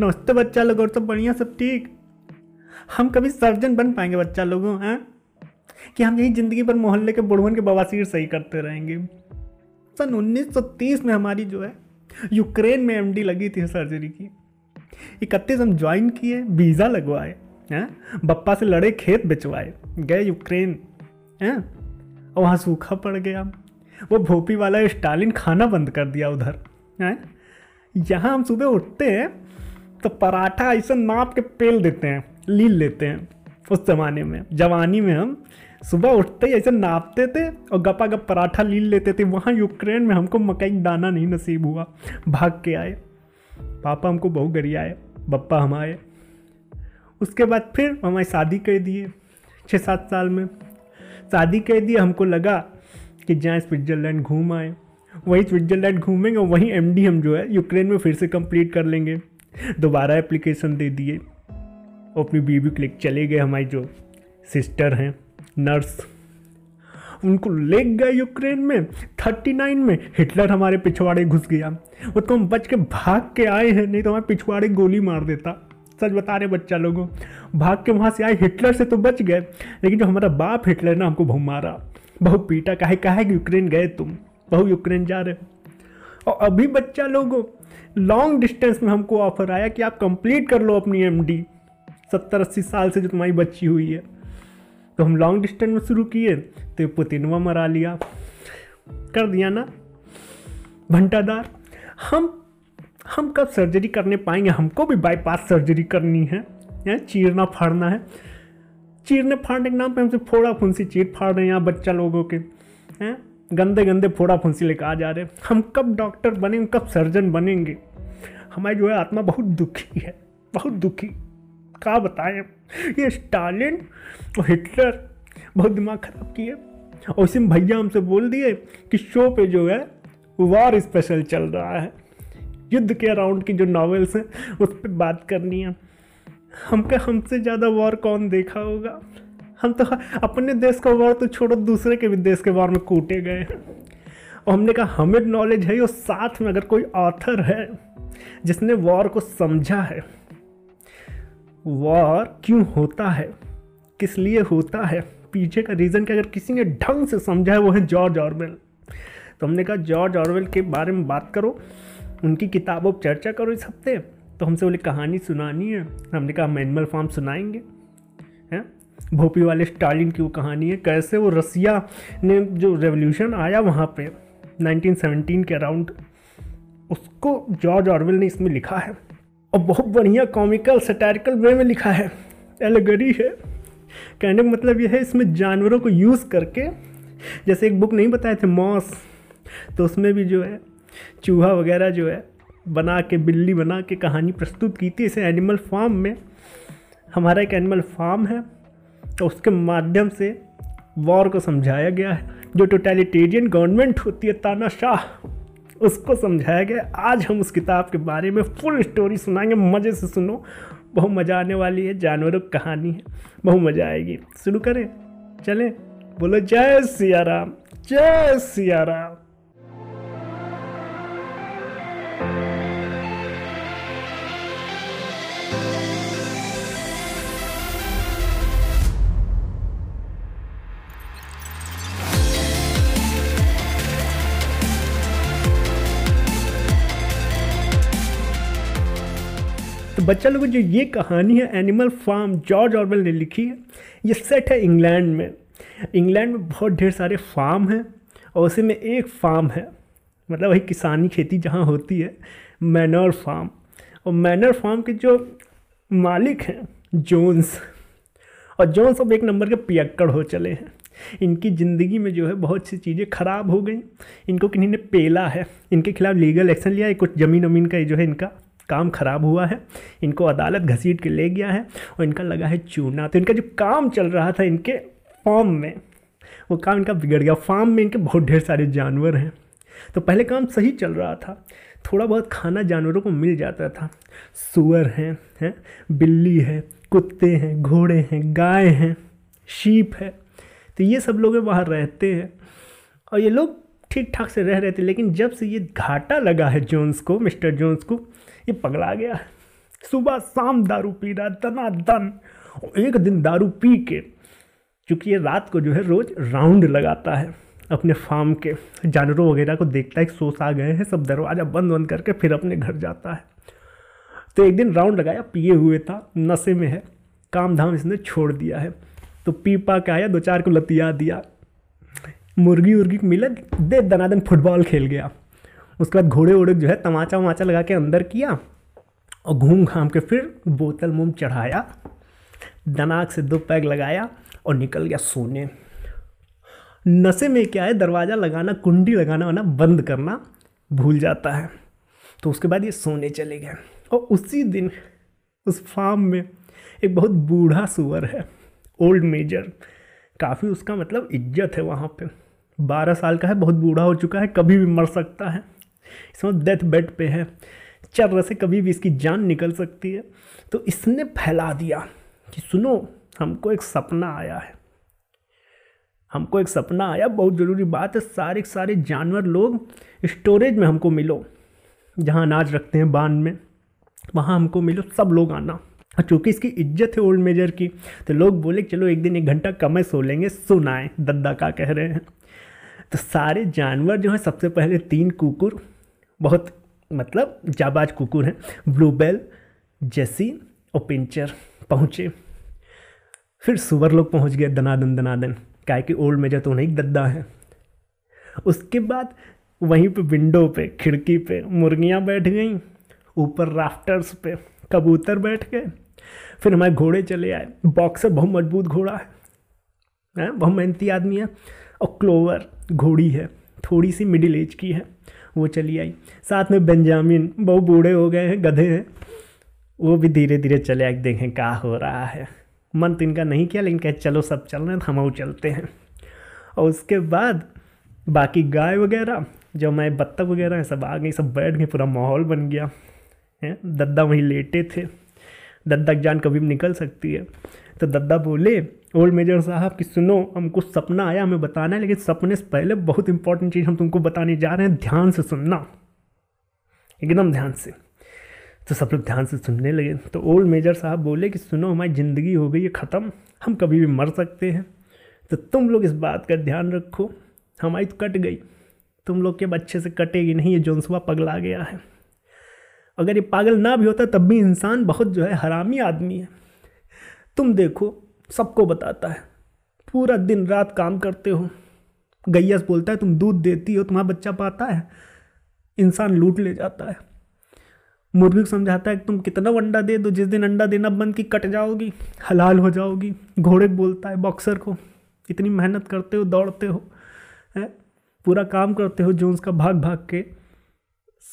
नमस्ते बच्चा लोग, और सब बढ़िया, सब ठीक? हम कभी सर्जन बन पाएँगे बच्चा लोगों, हैं? कि हम यही ज़िंदगी भर मोहल्ले के बुढ़वन के बवासीर सही करते रहेंगे। सन 1930 में हमारी जो है, यूक्रेन में एमडी लगी थी सर्जरी की। इकतीस हम ज्वाइन किए, वीज़ा लगवाए, हैं? बप्पा से लड़े, खेत बेचवाए, गए यूक्रेन, हैं? और वहाँ सूखा पड़ गया। वो भोपी वाला स्टालिन खाना बंद कर दिया उधर, हैं? यहाँ हम सुबह उठते हैं तो पराठा ऐसा नाप के पेल देते हैं, लील लेते हैं उस ज़माने में। जवानी में हम सुबह उठते ही ऐसे नापते थे और गपा गप पराठा लील लेते थे। वहाँ यूक्रेन में हमको मकई दाना नहीं नसीब हुआ। भाग के आए। पापा हमको बहु आए, बप्पा हम आए। उसके बाद फिर हमारी शादी कर दिए छः सात साल में। शादी कर दिए, हमको लगा कि जाएँ स्विट्ज़रलैंड घूम आए। वहीं स्विट्ज़रलैंड घूमेंगे और वहीं एमडी हम जो है, यूक्रेन में फिर से कंप्लीट कर लेंगे। दोबारा एप्लीकेशन दे दिए। और अपनी बीबी के लिए चले गए, हमारी जो सिस्टर हैं नर्स उनको ले गए यूक्रेन में थर्टी नाइन में। हिटलर हमारे पिछवाड़े घुस गया। वो तो हम बच के भाग के आए हैं, नहीं तो हमारे पिछवाड़े गोली मार देता। सच बता रहे बच्चा लोगों, भाग के वहाँ से आए हिटलर से तो बच गए। लेकिन जो हमारा बाप हिटलर ना, हमको बहु मारा। बहु पीटा, काहे काहे कि यूक्रेन गए तुम, बहु यूक्रेन जा रहे। और अभी बच्चा लोगों लॉन्ग डिस्टेंस में हमको ऑफ़र आया कि आप कंप्लीट कर लो अपनी एम डी सत्तर, अस्सी साल से जो तुम्हारी बच्ची हुई है। तो हम लॉन्ग डिस्टेंस में शुरू किए तो पुतिनवा मरा लिया। कर दिया ना? घंटादार। हम हम कब सर्जरी करने पाएँगे? हमको भी बाईपास सर्जरी करनी है। या चीरना, फाड़ना है। चीरने, फाड़ने के नाम पे हमसे फोड़ा फुंसी चीर फाड़ रहे हैं यहाँ बच्चा लोगों के। हैं? गंदे गंदे फोड़ा फुंसी लेकर आ जा रहे हम कब डॉक्टर बनेंगे, कब सर्जन बनेंगे? हमारी जो है आत्मा बहुत दुखी है, बहुत दुखी। क्या बताएँ? ये स्टालिन और हिटलर बहुत दिमाग खराब किए। और इसी में भैया हमसे बोल दिए कि शो पे जो है वार स्पेशल चल रहा है। युद्ध के अराउंड की जो नॉवेल्स हैं, उस पर बात करनी है। हमके हमसे ज़्यादा वॉर कौन देखा होगा? हम तो अपने देश का वॉर तो छोड़ो, दूसरे के भी देश के वार में कूटे गए और हमने कहा, हमें नॉलेज है, और साथ में अगर कोई ऑथर है, जिसने वॉर को समझा है, वॉर क्यों होता है, किस लिए होता है, पीछे का रीज़न क्या अगर किसी ने ढंग से समझा है, वो है जॉर्ज ऑरवेल तो हमने कहा जॉर्ज ऑरवेल के बारे में बात करो, उनकी किताबों पर चर्चा करो इस हफ़्ते। तो हमसे बोले, कहानी सुनानी है। हमने कहा, हम एनिमल फार्म सुनाएँगे। भोपी वाले स्टालिन की वो कहानी है, कैसे वो रसिया ने जो रेवोल्यूशन आया वहाँ पे 1917 के अराउंड उसको जॉर्ज ऑरवेल ने इसमें लिखा है। और बहुत बढ़िया कॉमिकल सटारिकल वे में लिखा है। एलगरी है। कहने का मतलब यह है, इसमें जानवरों को यूज़ करके, जैसे एक बुक नहीं बताए थे मॉस तो उसमें भी जो है, चूहा वगैरह जो है, बना के, बिल्ली बना के कहानी प्रस्तुत की थी। इसे एनिमल फार्म में, हमारा एक एनिमल फार्म है। तो उसके माध्यम से वॉर को समझाया गया है। जो टोटलिटेरियन गवर्नमेंट होती है, तानाशाह, उसको समझाया गया आज हम उस किताब के बारे में फुल स्टोरी सुनाएँगे, मज़े से सुनो। बहुत मज़ा आने वाली है, जानवरों की कहानी है। बहुत मज़ा आएगी। शुरू करें, चलें। बोलो, जय सिया राम, जय सिया राम। बच्चा लोगों जो ये कहानी है एनिमल फार्म जॉर्ज ऑरवेल ने लिखी है। ये सेट है इंग्लैंड में। इंग्लैंड में बहुत ढेर सारे फार्म हैं और उसी में एक फार्म है। मतलब वही किसानी खेती जहाँ होती है मैनर फार्म और मैनर फार्म के जो मालिक हैं जोन्स और जोन्स अब एक नंबर के पियक्कड़ हो चले हैं। इनकी ज़िंदगी में जो है बहुत सी चीज़ें ख़राब हो गई। इनको किन्हीं ने पेला है। इनके खिलाफ लीगल एक्शन लिया है। कुछ ज़मीन वमीन का जो है इनका काम खराब हुआ है, इनको अदालत घसीट के ले गया है और इनका लगा है चूना। तो इनका जो काम चल रहा था इनके फार्म में, वो काम इनका बिगड़ गया। फार्म में इनके बहुत ढेर सारे जानवर हैं। तो पहले काम सही चल रहा था, थोड़ा बहुत खाना जानवरों को मिल जाता था। सुअर हैं हैं, बिल्ली है, कुत्ते हैं, घोड़े हैं, गाय हैं, शीप है। तो ये सब लोग वहाँ रहते हैं और ये लोग ठीक ठाक से रह रहे थे, लेकिन जब से ये घाटा लगा है जोन्स को, मिस्टर जोन्स को ये पगला गया। सुबह शाम दारू पी रहा, दना दन। एक दिन दारू पी के, क्योंकि ये रात को जो है रोज़ राउंड लगाता है अपने फार्म के। जानवरों वगैरह को देखता है कि सोस आ गए हैं, सब दरवाज़ा बंद बंद करके फिर अपने घर जाता है। तो एक दिन राउंड लगाया, पिए हुए था, नशे में है काम धाम इसने छोड़ दिया है। तो पी पा के आया, दो चार को लतिया दिया। मुर्गी उर्गी मिले, दे दनादन फुटबॉल खेल गया। उसके बाद घोड़े वोड़े जो है तमाचा वमाचा लगा के अंदर किया और घूम घाम के फिर बोतल मुँह चढ़ाया, दनाक से दो पैग लगाया और निकल गया सोने। नशे में क्या है, दरवाज़ा लगाना, कुंडी लगाना वाना बंद करना भूल जाता है। तो उसके बाद ये सोने चले गए और उसी दिन उस फार्म में एक बहुत बूढ़ा सुअर है ओल्ड मेजर काफ़ी उसका मतलब इज़्ज़त है वहाँ पे। बारह साल का है, बहुत बूढ़ा हो चुका है, कभी भी मर सकता है। इसमें डेथ बेड पे है। चर्र से कभी भी इसकी जान निकल सकती है। तो इसने फैला दिया कि सुनो, हमको एक सपना आया है। हमको एक सपना आया, बहुत ज़रूरी बात है, सारे सारे जानवर लोग स्टोरेज में हमको मिलो। जहाँ अनाज रखते हैं बाँध में, वहाँ हमको मिलो, सब लोग आना। और चूँकि इसकी इज़्ज़त है ओल्ड मेजर की तो लोग बोले, चलो एक दिन एक घंटा कम सो लेंगे, सुनाए, दद्दा का कह रहे हैं। तो सारे जानवर जो हैं, सबसे पहले तीन कुकुर बहुत मतलब जाबाज कुकुर हैं। ब्लूबेल, जेसी और पिंचर पहुँचे। फिर सुअर लोग पहुँच गए दनादन दनादन। क्या कि ओल्ड मेजर तो नहीं दद्दा है। उसके बाद वहीं पे विंडो पे, खिड़की पे मुर्गियाँ बैठ गईं। ऊपर राफ्टर्स पे कबूतर बैठ गए। फिर हमारे घोड़े चले आए। बॉक्सर बहुत मज़बूत घोड़ा है, बहुत मेहनती आदमी है। और क्लोवर घोड़ी है। थोड़ी सी मिडिल एज की है। वो चली आई। साथ में बेंजामिन बहु बूढ़े हो गए हैं, गधे हैं। वो भी धीरे धीरे चले आए, देखें क्या हो रहा है। मन तो इनका नहीं किया, लेकिन कहे, चलो सब चल रहे हैं, हम चलते हैं। और उसके बाद बाकी गाय वगैरह, जो मैं बत्तख वगैरह सब आ गई, सब बैठ गए, पूरा माहौल बन गया। है, दद्दा वहीं लेटे थे। दद्दा की जान कभी भी निकल सकती है। तो दद्दा बोले, ओल्ड मेजर साहब कि सुनो, हमको सपना आया, हमें बताना है, लेकिन सपने से पहले बहुत इंपॉर्टेंट चीज़ हम तुमको बताने जा रहे हैं, ध्यान से सुनना। एकदम ध्यान से। तो सब लोग ध्यान से सुनने लगे। तो ओल्ड मेजर साहब बोले कि, सुनो, हमारी ज़िंदगी हो गई है ख़त्म, हम कभी भी मर सकते हैं। तो तुम लोग इस बात का ध्यान रखो, हमारी तो कट गई। तुम लोग के अच्छे से कटेगी नहीं, ये जोनसुआ पगला गया है। अगर ये पागल ना भी होता, तब भी इंसान बहुत जो है हरामी आदमी है। तुम देखो, सबको बताता है। पूरा दिन रात काम करते हो। गैया बोलता है, तुम दूध देती हो, तुम्हारा बच्चा पाता है? इंसान लूट ले जाता है। मुर्गी को समझाता है कि तुम कितना अंडा दे दो, जिस दिन अंडा देना बंद की कट जाओगी, हलाल हो जाओगी। घोड़े को बोलता है, बॉक्सर को, इतनी मेहनत करते हो, दौड़ते हो, है? पूरा काम करते हो, जो उसका भाग भाग के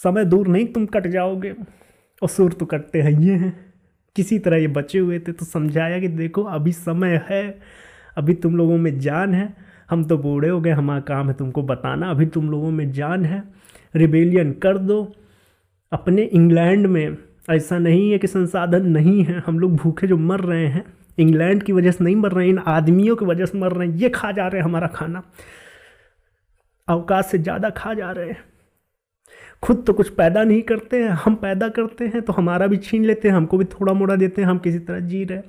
समय दूर नहीं, तुम कट जाओगे। और सुर तो कटते हैं, ये हैं। किसी तरह ये बचे हुए थे तो समझाया कि देखो, अभी समय है, अभी तुम लोगों में जान है। हम तो बूढ़े हो गए, हमारा काम है तुमको बताना, अभी तुम लोगों में जान है। रिबेलियन कर दो। अपने इंग्लैंड में ऐसा नहीं है कि संसाधन नहीं है। हम लोग भूखे जो मर रहे हैं, इंग्लैंड की वजह से नहीं मर रहे हैं इन आदमियों की वजह से मर रहे हैं। ये खा जा रहे हैं हमारा खाना। अवकाश से ज़्यादा खा जा रहे हैं। खुद तो कुछ पैदा नहीं करते हैं, हम पैदा करते हैं तो हमारा भी छीन लेते हैं, हमको भी थोड़ा मोड़ा देते हैं, हम किसी तरह जी रहे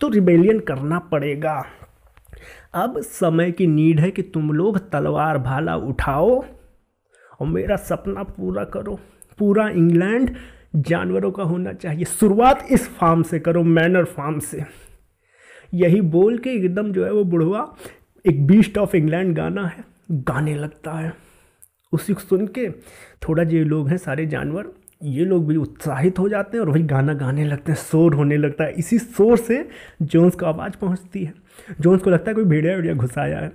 तो रिबेलियन करना पड़ेगा। अब समय की नीड है कि तुम लोग तलवार भाला उठाओ और मेरा सपना पूरा करो। पूरा इंग्लैंड जानवरों का होना चाहिए। शुरुआत इस फार्म से करो, मैनर फार्म से। यही बोल के एकदम जो है वो बुढ़वा एक बीस्ट ऑफ़ इंग्लैंड गाना है, गाने लगता है। उसी को सुन के थोड़ा जो लोग हैं, सारे जानवर, ये लोग भी उत्साहित हो जाते हैं और वही गाना गाने लगते हैं, शोर होने लगता है। इसी शोर से जोन्स को आवाज़ पहुँचती है। जोन्स को लगता है कोई भेड़िया वेड़िया घुसाया है।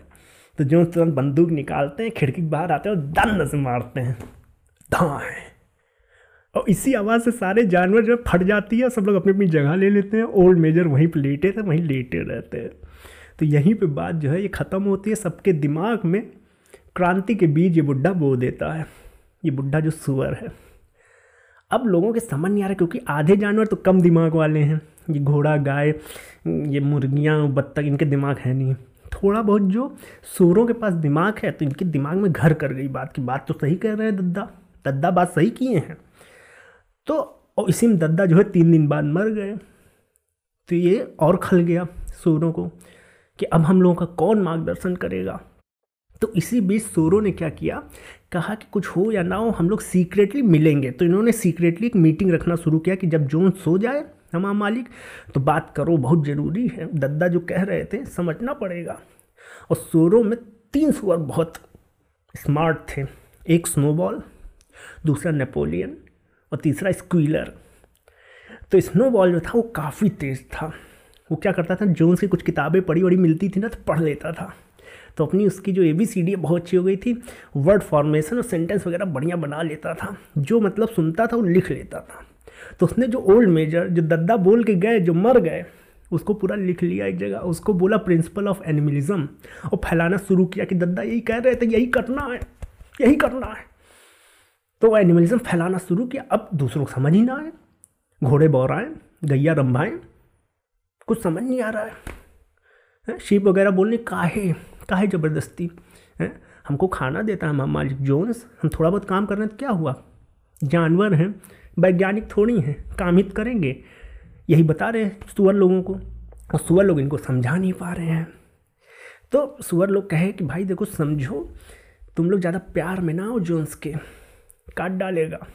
तो जोन्स तुरंत बंदूक निकालते हैं, खिड़की के बाहर आते हैं और दंड से मारते हैं। धाए और इसी आवाज़ से सारे जानवर जो फट जाती है, सब लोग अपनी अपनी जगह ले लेते हैं। ओल्ड मेजर वहीं पर लेटे थे, वहीं लेटे रहते हैं। तो यहीं पे बात जो है, ये ख़त्म होती है सबके दिमाग में। क्रांति के बीज ये बुढ़ा बो देता है। ये बुढ़ा जो सुअर है। अब लोगों के समझ नहीं आ रहा क्योंकि आधे जानवर तो कम दिमाग वाले हैं। ये घोड़ा, गाय, ये मुर्गियाँ, बत्तख, इनके दिमाग है नहीं। थोड़ा बहुत जो सूरों के पास दिमाग है तो इनके दिमाग में घर कर गई बात की। बात तो सही कह रहे हैं दद्दा। दद्दा बात सही किए हैं। तो और इसी में दद्दा जो है तीन दिन बाद मर गए। तो ये और खल गया सूरों को कि अब हम लोगों का कौन मार्गदर्शन करेगा? तो इसी बीच सूरों ने क्या किया? कहा कि कुछ हो या ना हो, हम लोग सीक्रेटली मिलेंगे। तो इन्होंने सीक्रेटली एक मीटिंग रखना शुरू किया कि जब जोन सो जाए, हमारा मालिक तो बात करो, बहुत ज़रूरी है। दद्दा जो कह रहे थे, समझना पड़ेगा। और सूरों में तीन सुअर बहुत स्मार्ट थे। एक स्नोबॉल दूसरा नेपोलियन और तीसरा स्क्वीलर तो स्नोबॉल जो था, वो काफ़ी तेज़ था। वो क्या करता था? जोन्स की कुछ किताबें पढ़ी बड़ी मिलती थी ना तो पढ़ लेता था। तो अपनी उसकी जो ए बी सी डी है, बहुत अच्छी हो गई थी। वर्ड फॉर्मेशन और सेंटेंस वगैरह बढ़िया बना लेता था। जो मतलब सुनता था, वो लिख लेता था। तो उसने जो ओल्ड मेजर, जो दद्दा बोल के गए, जो मर गए, उसको पूरा लिख लिया एक जगह। उसको बोला प्रिंसिपल ऑफ़ एनिमलिज्म और फैलाना शुरू किया कि दद्दा यही कह रहे थे, यही करना है, यही करना है। तो एनिमलिज्म फैलाना शुरू किया। अब दूसरों को समझ ही ना आए। घोड़े बौराएँ, गैया रंभाएँ, कुछ समझ नहीं आ रहा है। शीप वगैरह बोलने काहे काहे ज़बरदस्ती, है? हमको खाना देता है मालिक जोन्स, हम थोड़ा बहुत काम कर रहे हैं तो क्या हुआ? जानवर हैं, वैज्ञानिक थोड़ी हैं, काम हित करेंगे। यही बता रहे हैं सुअर लोगों को, और सुअर लोग इनको समझा नहीं पा रहे हैं। तो सुअर लोग कहे कि भाई देखो, समझो, तुम लोग ज़्यादा प्यार में ना हो जोन्स के, काट डालेगा।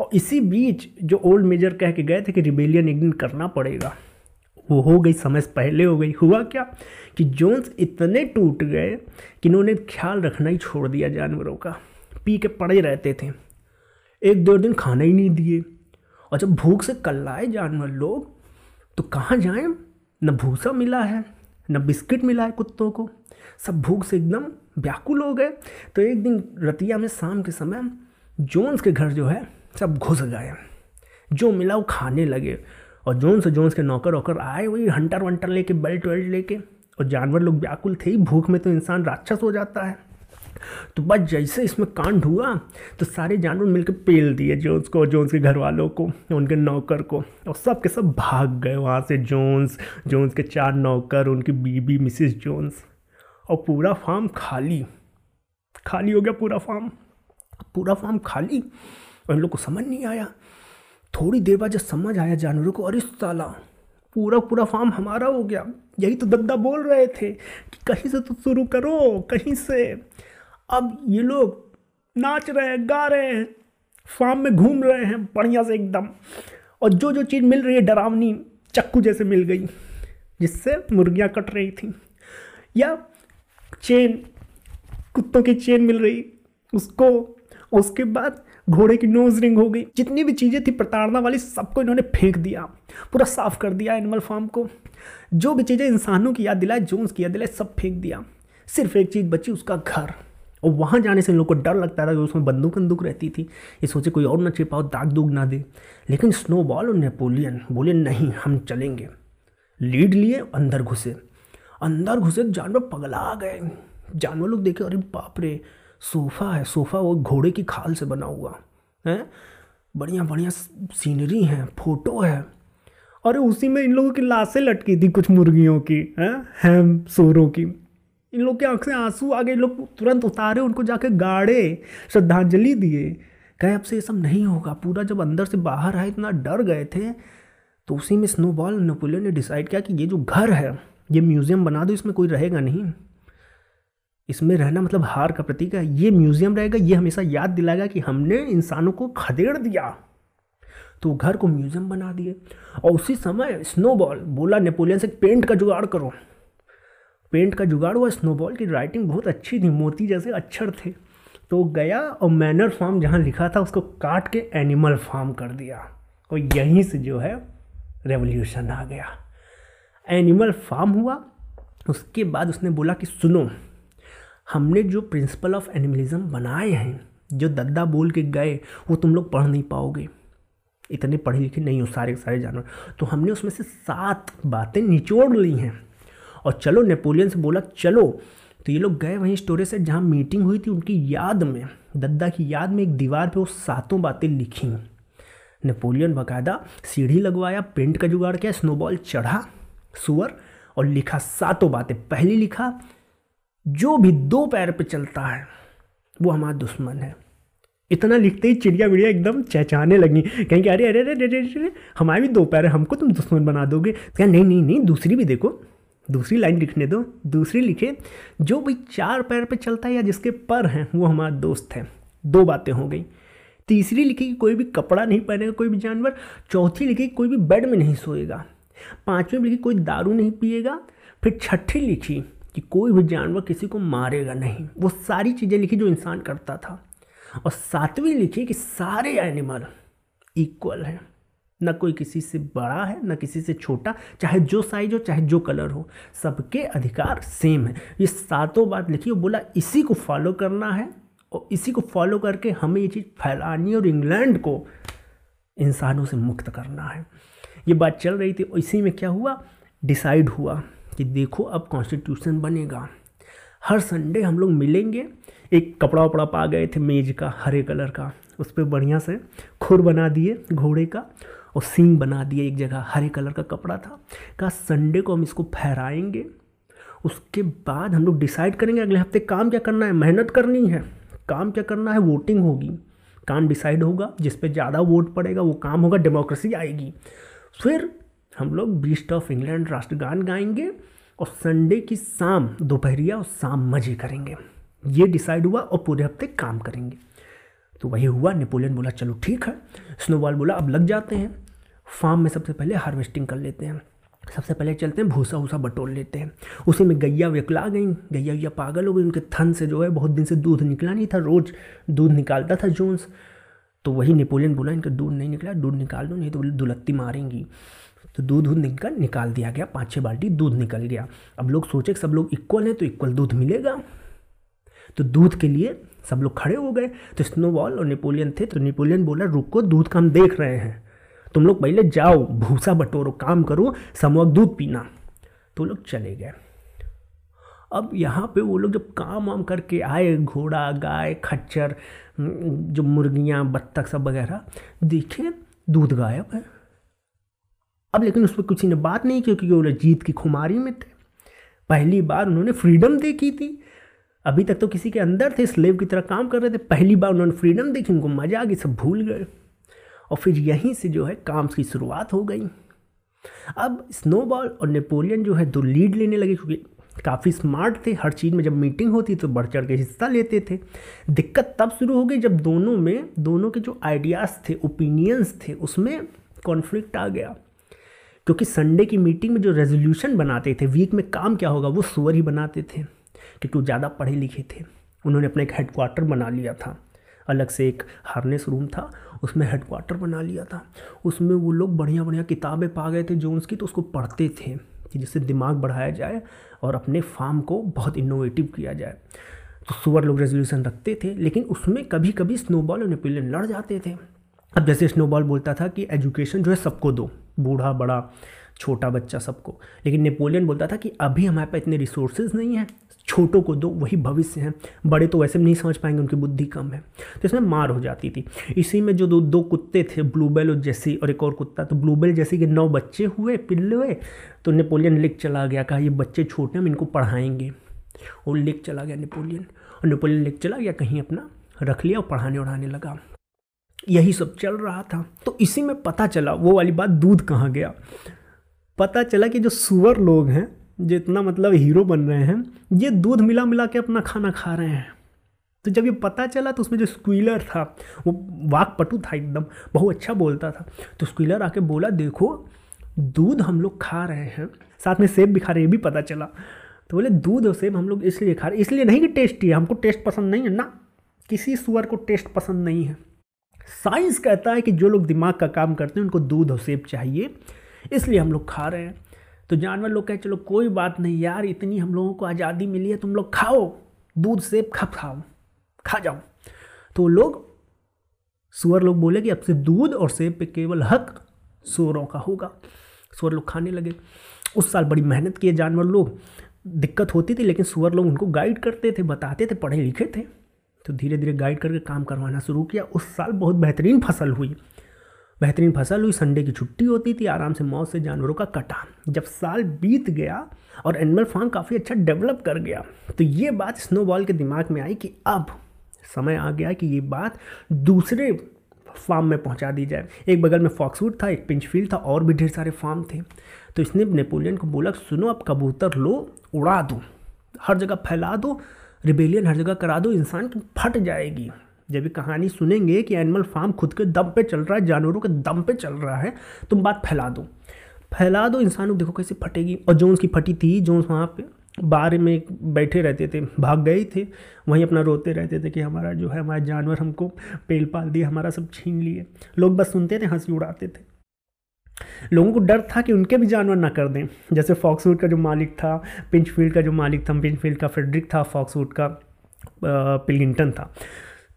और इसी बीच जो ओल्ड मेजर कह के गए थे कि रिबेलियन एक दिन करना पड़ेगा। वो हो गई समझ पहले हो गई। हुआ क्या कि जोन्स इतने टूट गए कि इन्होंने ख्याल रखना ही छोड़ दिया जानवरों का। पी के पड़े रहते थे। एक दो दिन खाना ही नहीं दिए। और जब भूख से कल्लाए जानवर लोग तो कहाँ जाएँ? न भूसा मिला है, न बिस्किट मिला है कुत्तों को। सब भूख से एकदम व्याकुल हो गए। तो एक दिन रतिया में शाम के समय जोन्स के घर जो है, सब घुस गए। जो मिला वो खाने लगे। और जोन्स जोन्स के नौकर वोकर आए वही हंटर वंटर लेके बेल्ट वेल्ट लेके। और जानवर लोग व्याकुल थे ही, भूख में तो इंसान राक्षस हो जाता है। तो बस जैसे इसमें कांड हुआ तो सारे जानवर मिलकर पेल दिए जोन्स को, जोन्स के घर वालों को, उनके नौकर को। और सब के सब भाग गए वहाँ से जोन्स जोन्स के चार नौकर, उनकी बीबी मिसिस जोन्स। और पूरा फार्म खाली। खाली हो गया पूरा फार्म। पूरा फार्म खाली। और इन लोग को समझ नहीं आया। थोड़ी देर बाद जब समझ आया जानवरों को, अरे साला, पूरा पूरा फार्म हमारा हो गया। यही तो दद्दा बोल रहे थे कि कहीं से तो शुरू करो, कहीं से। अब ये लोग नाच रहे हैं, गा रहे हैं फार्म में घूम रहे हैं बढ़िया से एकदम। और जो जो चीज़ मिल रही है, डरावनी चक्कू जैसे मिल गई, जिससे मुर्गियाँ कट रही थी। या चेन कुत्तों की चेन मिल रही, उसको, उसके बाद घोड़े की नोज़ रिंग हो गई। जितनी भी चीज़ें थी प्रताड़ना वाली, सबको इन्होंने फेंक दिया। पूरा साफ़ कर दिया एनिमल फार्म को। जो भी चीज़ें इंसानों की याद दिलाए जोन्स की याद दिलाए, सब फेंक दिया। सिर्फ़ एक चीज़ बची, उसका घर। और वहाँ जाने से इन लोग को डर लगता था कि उसमें बंदूक बंदूक रहती थी। ये सोचे, कोई और ना छिपाओ दाग दूग ना दे। लेकिन स्नोबॉल और नेपोलियन बोले, नहीं, हम चलेंगे। लीड लिए, अंदर घुसे। अंदर घुसे, जानवर पगला गए। जानवर लोग देखे, अरे बाप रे! सोफ़ा है, सोफ़ा वो घोड़े की खाल से बना हुआ, है? बढ़िया बढ़िया सीनरी है फ़ोटो है। और उसी में इन लोगों की लाशें लटकी थी, कुछ मुर्गियों की, हैं? हैम सोरों की। इन लोग के आँख से आँसू आ गए, लोग तुरंत उतारे, उनको जाके गाड़े, श्रद्धांजलि दिए। कहे, अब से ये सब नहीं होगा। पूरा जब अंदर से बाहर आए, इतना डर गए थे तो उसी में स्नोबॉल नेपोलियन ने डिसाइड किया कि ये जो घर है, ये म्यूज़ियम बना दो, इसमें कोई रहेगा नहीं। इसमें रहना मतलब हार का प्रतीक है। ये म्यूज़ियम रहेगा, ये हमेशा याद दिलाएगा कि हमने इंसानों को खदेड़ दिया। तो घर को म्यूज़ियम बना दिए। और उसी समय स्नोबॉल, बोला नेपोलियन से, पेंट का जुगाड़ करो। पेंट का जुगाड़ हुआ। स्नोबॉल की राइटिंग बहुत अच्छी थी, मोती जैसे अक्षर थे। तो गया और मैनर फार्म जहाँ लिखा था, उसको काट के एनिमल फार्म कर दिया। और यहीं से जो है, रेवोल्यूशन आ गया। एनिमल फार्म हुआ। उसके बाद उसने बोला कि, सुनो हमने जो प्रिंसिपल ऑफ़ एनिमलिज्म बनाए हैं, जो दद्दा बोल के गए, वो तुम लोग पढ़ नहीं पाओगे। इतने पढ़े लिखे नहीं हो, सारे सारे जानवर। तो हमने उसमें से सात बातें निचोड़ ली हैं। और चलो, नेपोलियन से बोला, चलो। तो ये लोग गए वहीं स्टोरेज से जहाँ मीटिंग हुई थी उनकी याद में। दद्दा की याद में एक दीवार पे वो सातों बातें लिखी। नेपोलियन बाकायदा सीढ़ी लगवाया, पेंट का जुगाड़ किया स्नोबॉल चढ़ा, सुअर, और लिखा सातों बातें। पहली लिखा जो भी दो पैर पे चलता है, वो हमारा दुश्मन है। इतना लिखते ही चिड़िया विड़िया एकदम चहचाने लगी। कहीं कि, अरे अरे अरे अरे अरे हमारे भी दो पैर है, हमको तुम दुश्मन बना दोगे? क्या नहीं नहीं नहीं, दूसरी भी देखो, दूसरी लाइन लिखने दो। दूसरी लिखे, जो भाई चार पैर पे चलता है या जिसके पर हैं, वो हमारा दोस्त है। दो बातें हो गई। तीसरी लिखी कि कोई भी कपड़ा नहीं पहनेगा, कोई भी जानवर। चौथी लिखी कोई भी बेड में नहीं सोएगा। पाँचवीं लिखी कोई दारू नहीं पिएगा। फिर छठी लिखी कि कोई भी जानवर किसी को मारेगा नहीं। वो सारी चीज़ें लिखी जो इंसान करता था। और सातवीं लिखी कि सारे एनिमल इक्वल हैं। न कोई किसी से बड़ा है, न किसी से छोटा, चाहे जो साइज़ हो, चाहे जो कलर हो, सबके अधिकार सेम है। ये सातों बात लिखी और बोला, इसी को फॉलो करना है और इसी को फॉलो करके हमें ये चीज़ फैलानी और इंग्लैंड को इंसानों से मुक्त करना है। ये बात चल रही थी और इसी में क्या हुआ? डिसाइड हुआ। कि देखो अब कॉन्स्टिट्यूशन बनेगा। हर संडे हम लोग मिलेंगे, एक कपड़ा वपड़ा पा गए थे मेज का, हरे कलर का। उस पर बढ़िया से खुर बना दिए घोड़े का और सींग बना दिए एक जगह, हरे कलर का कपड़ा था। कहा संडे को हम इसको फहराएँगे, उसके बाद हम लोग डिसाइड करेंगे अगले हफ़्ते काम क्या करना है, मेहनत करनी है। काम क्या करना है वोटिंग होगी। काम डिसाइड होगा, जिस पे ज़्यादा वोट पड़ेगा, वो काम होगा डेमोक्रेसी आएगी। फिर हम लोग बीस्ट ऑफ़ इंग्लैंड राष्ट्रगान गाएँगे और संडे की शाम, दोपहरिया और शाम मज़े करेंगे। ये डिसाइड हुआ और पूरे हफ़्ते काम करेंगे। तो वही हुआ नेपोलियन बोला, चलो ठीक है। स्नोबॉल बोला, अब लग जाते हैं। फार्म में सबसे पहले हार्वेस्टिंग कर लेते हैं। सबसे पहले चलते हैं, भूसा वूसा बटोर लेते हैं। उसी में गैया वेकला गई। गैया वैया पागल हो गई। उनके थन से जो है, बहुत दिन से दूध निकला नहीं था रोज़। दूध निकालता था जोन्स तो वही नेपोलियन बोला, इनका दूध नहीं निकला, दूध निकाल दो, नहीं तो दुलत्ती मारेंगी। तो दूध दूध निकल, निकाल दिया गया पाँच छः बाल्टी दूध निकल गया। अब लोग सोचे सब लोग इक्वल हैं तो इक्वल दूध मिलेगा। तो दूध के लिए सब लोग खड़े हो गए। तो स्नोबॉल और नेपोलियन थे तो नेपोलियन बोला, रुको, दूध का हम देख रहे हैं। तुम लोग पहले जाओ, भूसा बटोरो, काम करो समूह दूध पीना। तो लोग चले गए। अब यहाँ पे वो लोग जब काम वाम करके आए, घोड़ा, गाय, खच्चर जो मुर्गियाँ, बत्तख सब वगैरह, देखे, दूध गायब है। अब लेकिन उस पर किसी ने बात नहीं की क्योंकि वो जीत की खुमारी में थे। पहली बार उन्होंने फ्रीडम देखी थी। अभी तक तो किसी के अंदर थे स्लेव की तरह काम कर रहे थे। पहली बार उन्होंने फ्रीडम देखी, उनको मज़ा आ गई सब भूल गए। और फिर यहीं से जो है, काम की शुरुआत हो गई। अब स्नोबॉल और नेपोलियन जो है, दो लीड लेने लगे, क्योंकि काफ़ी स्मार्ट थे, हर चीज़ में जब मीटिंग होती तो बढ़ चढ़ के हिस्सा लेते थे। दिक्कत तब शुरू हो गई जब दोनों में, दोनों के जो आइडियाज़ थे ओपिनियंस थे, उसमें कॉन्फ्लिक्ट आ गया। क्योंकि संडे की मीटिंग में जो रेजोल्यूशन बनाते थे वीक में काम क्या होगा, वो सुअर ही बनाते थे क्योंकि वो ज़्यादा पढ़े लिखे थे। उन्होंने अपना एक हेडक्वार्टर बना लिया था। अलग से एक हार्नेस रूम था, उसमें हेडक्वार्टर बना लिया था। उसमें वो लोग बढ़िया बढ़िया किताबें पा गए थे जोन्स की तो उसको पढ़ते थे। कि जिससे दिमाग बढ़ाया जाए और अपने फार्म को बहुत इनोवेटिव किया जाए। तो सुअर लोग रेजोल्यूशन रखते थे, लेकिन उसमें कभी कभी स्नोबॉल और नेपोलियन लड़ जाते थे। अब जैसे स्नोबॉल बोलता था कि एजुकेशन जो है सबको दो, बूढ़ा, बड़ा, छोटा बच्चा सबको। लेकिन नेपोलियन बोलता था कि अभी हमारे पास इतने रिसोर्सेज नहीं हैं छोटों को दो, वही भविष्य हैं। बड़े तो वैसे भी नहीं समझ पाएँगे, उनकी बुद्धि कम है। तो इसमें मार हो जाती थी। इसी में जो दो दो कुत्ते थे, ब्लूबेल और जैसी और एक और कुत्ता तो ब्लूबेल जैसी के नौ बच्चे हुए पिल्ले हुए तो नेपोलियन लिख चला गया, कहा, ये बच्चे छोटे हम इनको पढ़ाएँगे। और लिख चला गया नेपोलियन। और नेपोलियन लिख चला गया, कहीं अपना रख लिया और पढ़ाने उड़ाने लगा। यही सब चल रहा था। तो इसी में पता चला, वो वाली बात दूध कहाँ गया? पता चला कि जो सुअर लोग हैं जो इतना मतलब हीरो बन रहे हैं, ये दूध मिला मिला के अपना खाना खा रहे हैं। तो जब ये पता चला तो उसमें जो स्क्वीलर था, वो वाक पटु था एकदम, बहुत अच्छा बोलता था। तो स्क्वीलर आके बोला, देखो, दूध हम लोग खा रहे हैं। साथ में सेब भी खा रहे हैं, ये भी पता चला। तो बोले, दूध और सेब हम लोग इसलिए खा रहे इसलिए नहीं कि टेस्टी है, हमको टेस्ट पसंद नहीं है। ना, किसी सुअर को टेस्ट पसंद नहीं है। साइंस कहता है कि जो लोग दिमाग का काम करते हैं, उनको दूध और सेब चाहिए, इसलिए हम लोग खा रहे हैं। तो जानवर लोग कहे, चलो, कोई बात नहीं यार, इतनी हम लोगों को आज़ादी मिली है, तुम लोग खाओ, दूध, सेब, खा, खाओ, खा जाओ। तो लोग, सुअर लोग बोले कि अब से दूध और सेब पे केवल हक सुअरों का होगा। सुअर लोग खाने लगे। उस साल बड़ी मेहनत किए जानवर लोग। दिक्कत होती थी, लेकिन सुअर लोग उनको गाइड करते थे, बताते थे, पढ़े लिखे थे। तो धीरे धीरे गाइड करके काम करवाना शुरू किया। उस साल बहुत बेहतरीन फ़सल हुई। बेहतरीन फ़सल। हुई संडे की छुट्टी होती थी, आराम से मौत से जानवरों का कटान जब साल बीत गया और एनिमल फार्म काफ़ी अच्छा डेवलप कर गया तो ये बात स्नोबॉल के दिमाग में आई कि अब समय आ गया कि ये बात दूसरे फार्म में पहुँचा दी जाए। एक बगल में फॉक्सवुड था, एक पिंचफील्ड था, और भी ढेर सारे फार्म थे। तो इसने नेपोलियन को बोला, सुनो, अब कबूतर लो, उड़ा दो। हर जगह फैला दो रिबेलियन हर जगह करा दो, इंसान की फट जाएगी। जब ये कहानी सुनेंगे कि एनिमल फार्म खुद के दम पे चल रहा है, जानवरों के दम पे चल रहा है, तुम बात फैला दो। फैला दो, इंसानों देखो कैसे फटेगी। और जोन्स की फटी थी जोन्स वहाँ पे बार में बैठे रहते थे, भाग गए थे, वहीं अपना रोते रहते थे कि हमारा जो है, हमारा जानवर हमको पेल पाल दिए हमारा सब छीन लिए। लोग बस सुनते थे, हँसी उड़ाते थे। लोगों को डर था कि उनके भी जानवर ना कर दें। जैसे फॉक्सवुड का जो मालिक था, पिंचफील्ड का जो मालिक था, पिंचफील्ड का फ्रेडरिक था, फॉक्सवुड का पिलिंगटन था।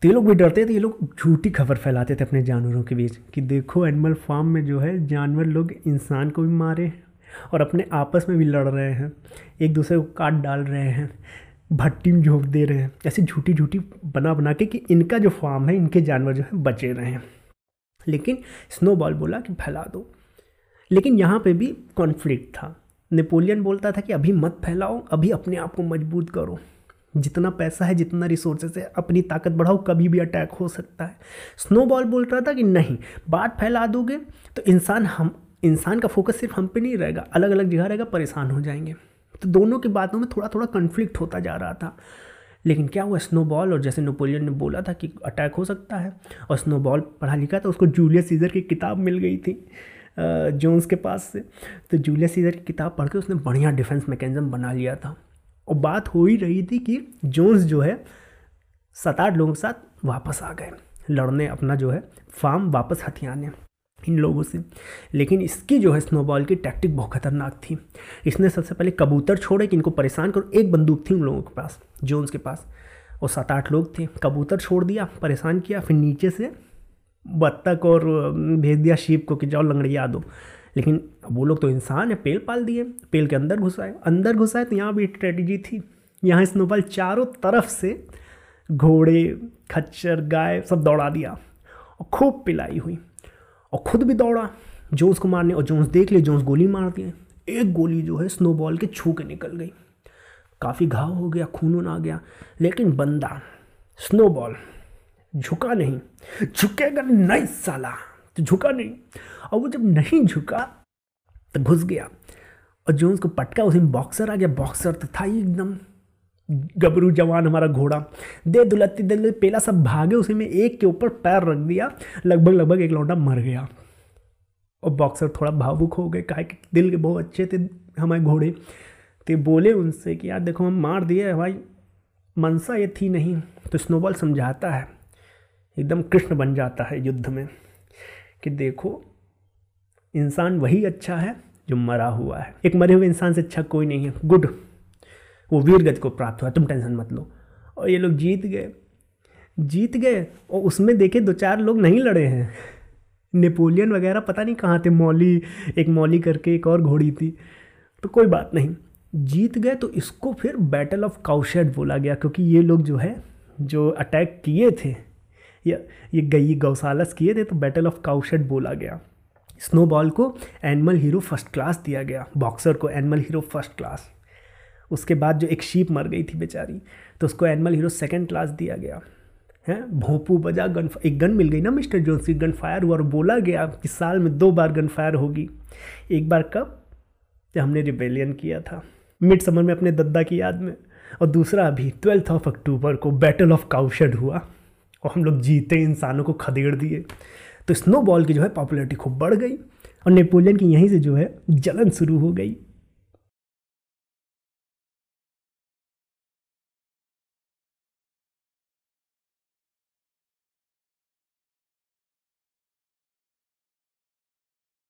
तो ये लोग भी डरते थे, ये लोग झूठी खबर फैलाते थे अपने जानवरों के बीच कि देखो एनिमल फार्म में जो है जानवर लोग इंसान को भी मारे और अपने आपस में भी लड़ रहे हैं, एक दूसरे को काट डाल रहे हैं, भट्टी में झोंक दे रहे हैं, ऐसी झूठी झूठी बना बना के कि इनका जो फार्म है, इनके जानवर जो है बचे रहे हैं। लेकिन स्नोबॉल बोला कि फैला दो। लेकिन यहाँ पे भी कॉन्फ्लिक्ट था। नेपोलियन बोलता था कि अभी मत फैलाओ, अभी अपने आप को मज़बूत करो। जितना पैसा है, जितना रिसोर्सेज है, अपनी ताकत बढ़ाओ, कभी भी अटैक हो सकता है। स्नोबॉल बोल रहा था कि नहीं, बात फैला दोगे तो इंसान हम, इंसान का फोकस सिर्फ़ हम पे नहीं रहेगा अलग अलग जगह रहेगा, परेशान हो जाएँगे। तो दोनों की बातों में थोड़ा थोड़ा कन्फ्लिक्ट होता जा रहा था। लेकिन क्या हुआ स्नोबॉल और जैसे नेपोलियन ने बोला था कि अटैक हो सकता है, और स्नोबॉल पढ़ा लिखा था, उसको जूलियस सीजर की किताब मिल गई थी जोन्स के पास से। तो जूलियस सीजर की किताब पढ़ के उसने बढ़िया डिफेंस मैकेनिज्म बना लिया था। और बात हो ही रही थी कि जोन्स जो है, सात आठ लोगों के साथ वापस आ गए। लड़ने अपना जो है, फार्म वापस हथियाने इन लोगों से। लेकिन इसकी जो है, स्नोबॉल की टैक्टिक बहुत खतरनाक थी। इसने सबसे पहले कबूतर छोड़े कि इनको परेशान करो। एक बंदूक थी उन लोगों के पास, जोन्स के पास। और सात आठ लोग थे, कबूतर छोड़ दिया, परेशान किया, फिर नीचे से बत्तख और, भेज दिया, शीप को कि जाओ लंगड़िया दो। लेकिन वो लोग तो इंसान है, पेल पाल दिए, पेल के अंदर घुसाए। अंदर घुसाए तो यहाँ भी स्ट्रेटजी थी। यहाँ स्नोबॉल चारों तरफ़ से घोड़े, खच्चर, गाय सब दौड़ा दिया और खूब पिलाई हुई। और खुद भी दौड़ा जोन्स को मारने और जोन्स देख लिए जोन्स गोली मार दिए। एक गोली जो है स्नोबॉल के छू के निकल गई। काफ़ी घाव हो गया, खून आ गया, लेकिन बंदा स्नोबॉल झुका नहीं, झुकेगा नहीं साला। तो झुका नहीं। और वो जब नहीं झुका तो घुस गया। और जो उसको पटका, उसी में बॉक्सर आ गया। बॉक्सर तो था ही एकदम गबरू जवान हमारा घोड़ा। दे दुलत्ती, दे पेला सब भागे, उसी में एक के ऊपर पैर रख दिया। लगभग लगभग एक लौंडा मर गया। और बॉक्सर थोड़ा भावुक हो गए। कहा कि दिल के बहुत अच्छे थे हमारे घोड़े। तो बोले उनसे कि, यार देखो, हम मार दिए भाई। मनसा ये थी नहीं। तो स्नोबॉल समझाता है। एकदम कृष्ण बन जाता है युद्ध में। कि देखो, इंसान वही अच्छा है जो मरा हुआ है। एक मरे हुए इंसान से अच्छा कोई नहीं है। गुड। वो वीर गति को प्राप्त हुआ। तुम टेंशन मत लो। और ये लोग जीत गए। जीत गए और उसमें देखे दो चार लोग नहीं लड़े हैं। नेपोलियन वगैरह, पता नहीं कहाँ थे, मौली, एक मौली करके एक और घोड़ी थी। तो कोई बात नहीं। जीत गए तो इसको फिर बैटल ऑफ़ काउशेड बोला गया, क्योंकि ये लोग जो है, जो अटैक किए थे या, ये गई गौसालस किए थे तो बैटल ऑफ़ काउशेड बोला गया। स्नोबॉल को एनिमल हीरो फ़र्स्ट क्लास दिया गया। बॉक्सर को एनिमल हीरो फ़र्स्ट क्लास उसके बाद जो एक शीप मर गई थी बेचारी तो उसको एनिमल हीरो सेकेंड क्लास दिया गया। है? भोंपू बजा गन एक गन मिल गई ना मिस्टर जोन्स की गन फायर हुआ और बोला गया कि साल में दो बार गन फायर होगी। एक बार कब? जब हमने रिबेलियन किया था। मिड समर में अपने दद्दा की याद में। और दूसरा अभी ट्वेल्थ ऑफ़ अक्टूबर को बैटल ऑफ़ काउशेड हुआ। और हम लोग जीते इंसानों को खदेड़ दिए। तो स्नोबॉल की जो है पॉपुलरिटी खूब बढ़ गई और नेपोलियन की यहीं से जो है जलन शुरू हो गई।